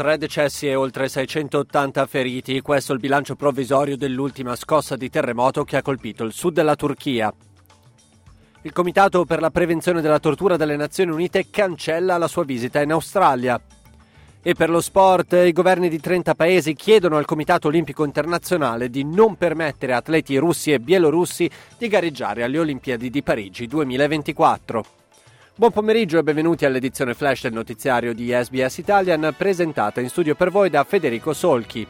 Tre decessi e oltre 680 feriti, questo è il bilancio provvisorio dell'ultima scossa di terremoto che ha colpito il sud della Turchia. Il Comitato per la prevenzione della tortura delle Nazioni Unite cancella la sua visita in Australia. E per lo sport, i governi di 30 paesi chiedono al Comitato Olimpico Internazionale di non permettere a atleti russi e bielorussi di gareggiare alle Olimpiadi di Parigi 2024. Buon pomeriggio e benvenuti all'edizione flash del notiziario di SBS Italian presentata in studio per voi da Federico Solchi.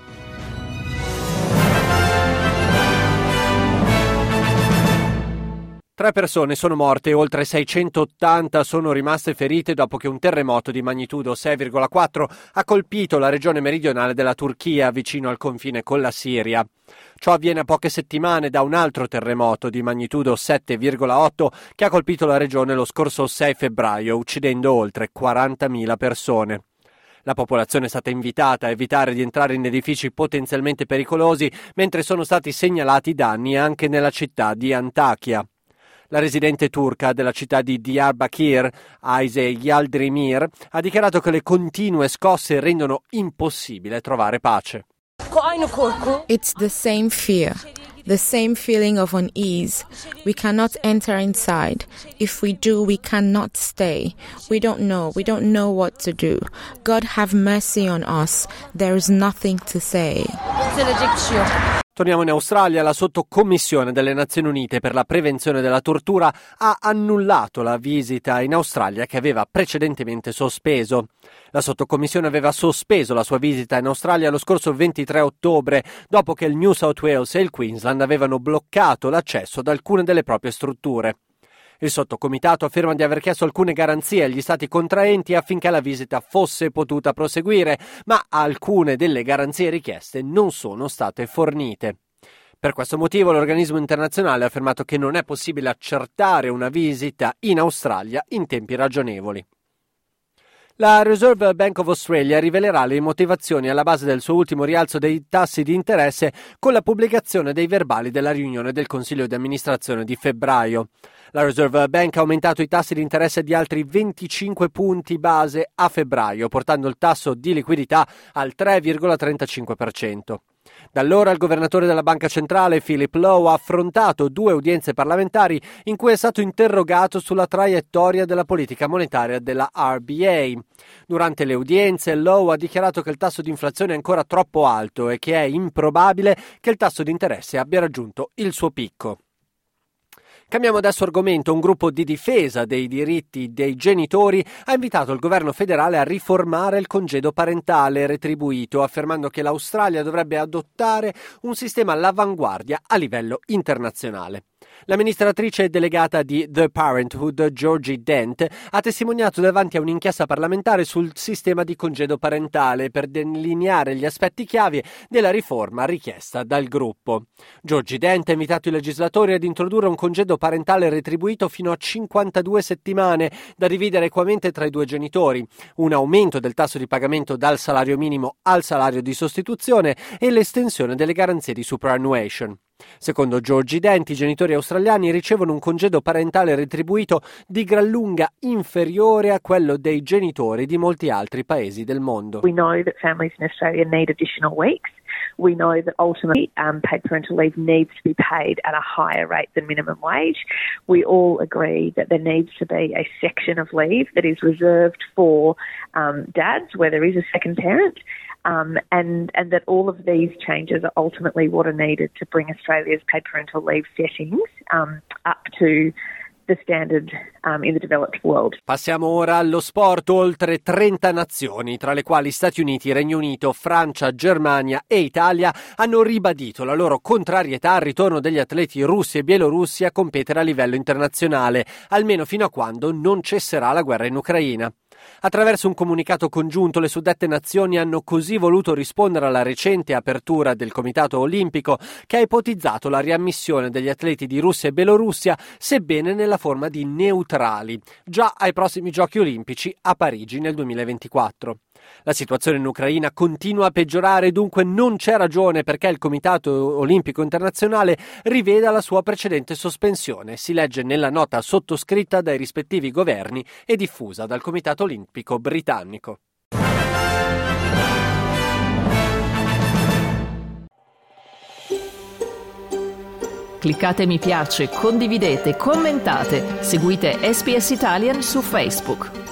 Tre persone sono morte e oltre 680 sono rimaste ferite dopo che un terremoto di magnitudo 6,4 ha colpito la regione meridionale della Turchia vicino al confine con la Siria. Ciò avviene a poche settimane da un altro terremoto di magnitudo 7,8 che ha colpito la regione lo scorso 6 febbraio, uccidendo oltre 40.000 persone. La popolazione è stata invitata a evitare di entrare in edifici potenzialmente pericolosi, mentre sono stati segnalati danni anche nella città di Antakya. La residente turca della città di Diyarbakir, Ayse Yaldrimir, ha dichiarato che le continue scosse rendono impossibile trovare pace. It's the same fear, the same feeling of unease. We cannot enter inside. If we do, we cannot stay. We don't know. We don't know what to do. God have mercy on us. There is nothing to say. Torniamo in Australia, la sottocommissione delle Nazioni Unite per la prevenzione della tortura ha annullato la visita in Australia che aveva precedentemente sospeso. La sottocommissione aveva sospeso la sua visita in Australia lo scorso 23 ottobre, dopo che il New South Wales e il Queensland avevano bloccato l'accesso ad alcune delle proprie strutture. Il sottocomitato afferma di aver chiesto alcune garanzie agli stati contraenti affinché la visita fosse potuta proseguire, ma alcune delle garanzie richieste non sono state fornite. Per questo motivo l'organismo internazionale ha affermato che non è possibile accertare una visita in Australia in tempi ragionevoli. La Reserve Bank of Australia rivelerà le motivazioni alla base del suo ultimo rialzo dei tassi di interesse con la pubblicazione dei verbali della riunione del Consiglio di amministrazione di febbraio. La Reserve Bank ha aumentato i tassi di interesse di altri 25 punti base a febbraio, portando il tasso di liquidità al 3,35%. Da allora il governatore della Banca Centrale, Philip Lowe, ha affrontato due udienze parlamentari in cui è stato interrogato sulla traiettoria della politica monetaria della RBA. Durante le udienze, Lowe ha dichiarato che il tasso di inflazione è ancora troppo alto e che è improbabile che il tasso di interesse abbia raggiunto il suo picco. Cambiamo adesso argomento. Un gruppo di difesa dei diritti dei genitori ha invitato il governo federale a riformare il congedo parentale retribuito, affermando che l'Australia dovrebbe adottare un sistema all'avanguardia a livello internazionale. L'amministratrice delegata di The Parenthood, Georgie Dent, ha testimoniato davanti a un'inchiesta parlamentare sul sistema di congedo parentale per delineare gli aspetti chiave della riforma richiesta dal gruppo. Georgie Dent ha invitato i legislatori ad introdurre un congedo parentale retribuito fino a 52 settimane da dividere equamente tra i due genitori, un aumento del tasso di pagamento dal salario minimo al salario di sostituzione e l'estensione delle garanzie di superannuation. Secondo Giorgi Denti, i genitori australiani ricevono un congedo parentale retribuito di gran lunga inferiore a quello dei genitori di molti altri paesi del mondo. We know that families in Australia need additional weeks. We know that ultimately um, paid parental leave needs to be paid at a higher rate than minimum wage. We all agree that there needs to be a section of leave that is reserved for um, dads where there is a second parent. Um, and and that all of these changes are ultimately what are needed to bring Australia's paid parental leave settings um, up to Um, Passiamo ora allo sport. Oltre 30 nazioni, tra le quali Stati Uniti, Regno Unito, Francia, Germania e Italia, hanno ribadito la loro contrarietà al ritorno degli atleti russi e bielorussi a competere a livello internazionale, almeno fino a quando non cesserà la guerra in Ucraina. Attraverso un comunicato congiunto le suddette nazioni hanno così voluto rispondere alla recente apertura del Comitato Olimpico che ha ipotizzato la riammissione degli atleti di Russia e Belorussia, sebbene nella forma di neutrali, già ai prossimi Giochi Olimpici a Parigi nel 2024. La situazione in Ucraina continua a peggiorare dunque non c'è ragione perché il Comitato Olimpico Internazionale riveda la sua precedente sospensione, si legge nella nota sottoscritta dai rispettivi governi e diffusa dal Comitato Olimpico britannico. Cliccate mi piace, condividete, commentate, seguite SPS Italian su Facebook.